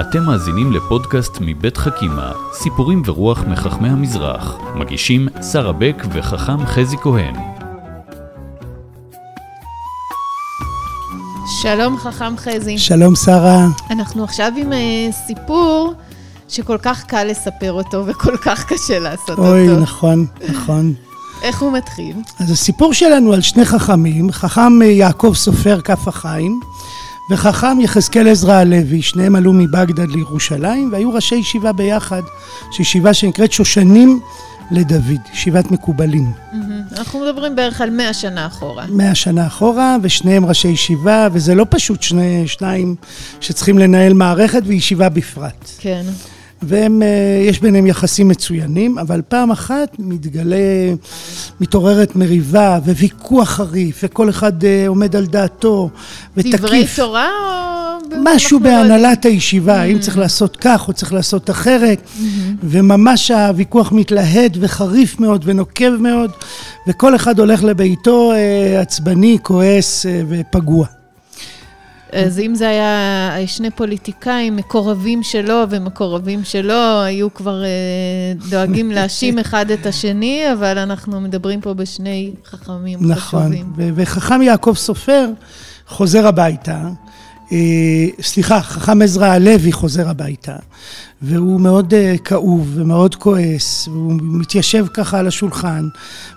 אתם מאזינים לפודקאסט מבית חכימה, סיפורים ורוח מחכמי המזרח. מגישים שרה בק וחכם חזי כהן. שלום חכם חזי. שלום שרה. אנחנו עכשיו עם uh, סיפור שכל כך קל לספר אותו וכל כך קשה לעשות אוי, אותו. אוי, נכון, נכון. איך הוא מתחיל? אז הסיפור שלנו על שני חכמים, חכם יעקב סופר כף החיים וחכם יחזקאל עזרא הלוי, שניהם עלו מבגדד לירושלים והיו ראשי ישיבה ביחד, שישיבה שנקראת שושנים לדוד, ישיבת מקובלים. Mm-hmm. אנחנו מדברים בערך על מאה שנה אחורה. מאה שנה אחורה, ושניהם ראשי ישיבה, וזה לא פשוט שני, שניים שצריכים לנהל מערכת וישיבה בפרט. כן. ויש ביניהם יחסים מצוינים, אבל פעם אחת מתגלה, מתעוררת מריבה וויכוח חריף, וכל אחד אה, עומד על דעתו ותקיף. דברי תורה או... משהו לא בהנהלת הישיבה, mm-hmm. אם צריך לעשות כך או צריך לעשות אחרת, mm-hmm. וממש הוויכוח מתלהד וחריף מאוד ונוקב מאוד, וכל אחד הולך לביתו אה, עצבני, כועס אה, ופגוע. אז אם זה היה שני פוליטיקאים, מקורבים שלו ומקורבים שלו, היו כבר דואגים להאשים אחד את השני, אבל אנחנו מדברים פה בשני חכמים נכון, חשובים. נכון, וחכם יעקב סופר חוזר הביתה. סליחה, חכם עזרא הלוי חוזר הביתה, והוא מאוד כאוב ומאוד כועס, והוא מתיישב ככה על השולחן,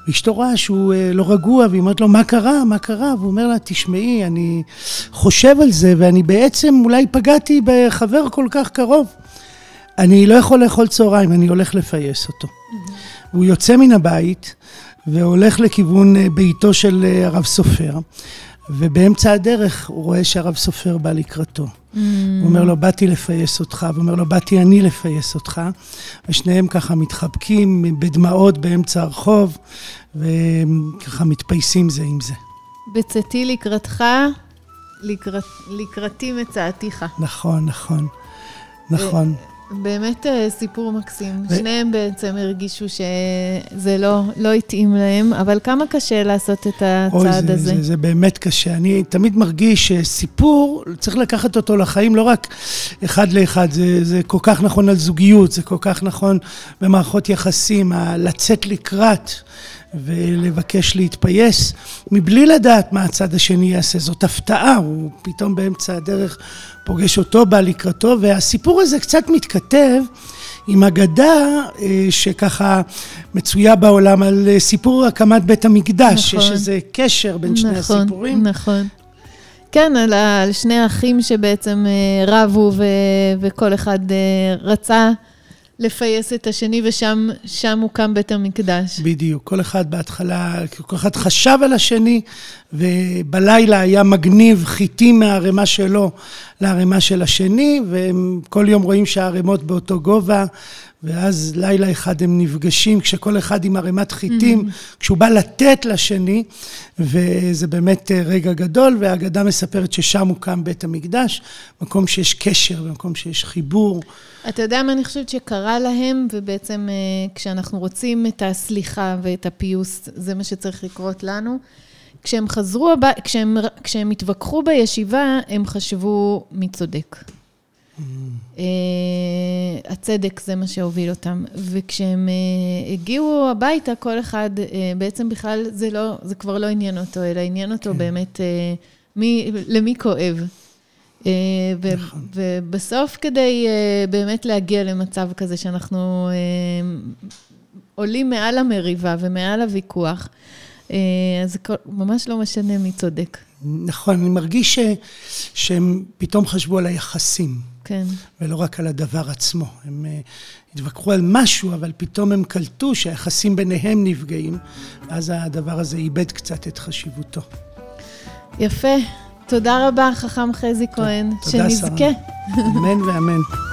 ואשתו רואה שהוא לא רגוע, והיא אומרת לו, מה קרה? מה קרה? והוא אומר לה, תשמעי, אני חושב על זה, ואני בעצם אולי פגעתי בחבר כל כך קרוב. אני לא יכול לאכול צהריים, אני הולך לפייס אותו. הוא יוצא מן הבית, והולך לכיוון ביתו של הרב סופר. ובאמצע הדרך הוא רואה שהרב סופר בא לקראתו. Mm. הוא אומר לו, באתי לפייס אותך, והוא אומר לו, באתי אני לפייס אותך. ושניהם ככה מתחבקים בדמעות באמצע הרחוב, וככה מתפייסים זה עם זה. בצאתי לקראתך, לקראת, לקראתי מצאתיך. נכון, נכון, נכון. באמת סיפור מקסים. ו... שניהם בעצם הרגישו שזה לא, לא התאים להם, אבל כמה קשה לעשות את הצעד אוי, זה, הזה. זה, זה באמת קשה. אני תמיד מרגיש שסיפור, צריך לקחת אותו לחיים לא רק אחד לאחד, זה, זה כל כך נכון על זוגיות, זה כל כך נכון במערכות יחסים, לצאת לקראת. ולבקש להתפייס, מבלי לדעת מה הצד השני יעשה. זאת הפתעה, הוא פתאום באמצע הדרך פוגש אותו, בא לקראתו, והסיפור הזה קצת מתכתב עם אגדה שככה מצויה בעולם על סיפור הקמת בית המקדש. נכון. יש איזה קשר בין שני נכון, הסיפורים. נכון. כן, על, על שני האחים שבעצם רבו ו, וכל אחד רצה לפייס את השני, ושם הוקם בית המקדש. בדיוק. כל אחד בהתחלה, כל אחד חשב על השני, ובלילה היה מגניב חיטים מהערימה שלו לערימה של השני, והם כל יום רואים שהערימות באותו גובה, ואז לילה אחד הם נפגשים, כשכל אחד עם ערימת חיטים, mm-hmm. כשהוא בא לתת לשני, וזה באמת רגע גדול, והאגדה מספרת ששם הוקם בית המקדש, מקום שיש קשר, מקום שיש חיבור. אתה יודע מה אני חושבת שקרה להם, ובעצם כשאנחנו רוצים את הסליחה ואת הפיוס, זה מה שצריך לקרות לנו. כשהם חזרו הבא, כשהם, כשהם התווכחו בישיבה, הם חשבו מי צודק. Mm. הצדק זה מה שהוביל אותם. וכשהם הגיעו הביתה, כל אחד, בעצם בכלל זה, לא, זה כבר לא עניין אותו, אלא עניין אותו כן. באמת מי, למי כואב. נכון. ובסוף כדי באמת להגיע למצב כזה שאנחנו עולים מעל המריבה ומעל הוויכוח, אז זה ממש לא משנה מי צודק. נכון, אני מרגיש ש, שהם פתאום חשבו על היחסים. כן. ולא רק על הדבר עצמו. הם התווכחו על משהו, אבל פתאום הם קלטו שהיחסים ביניהם נפגעים, אז הדבר הזה איבד קצת את חשיבותו. יפה. תודה רבה, חכם חזי כהן. תודה, שנזכה. שרה. אמן ואמן.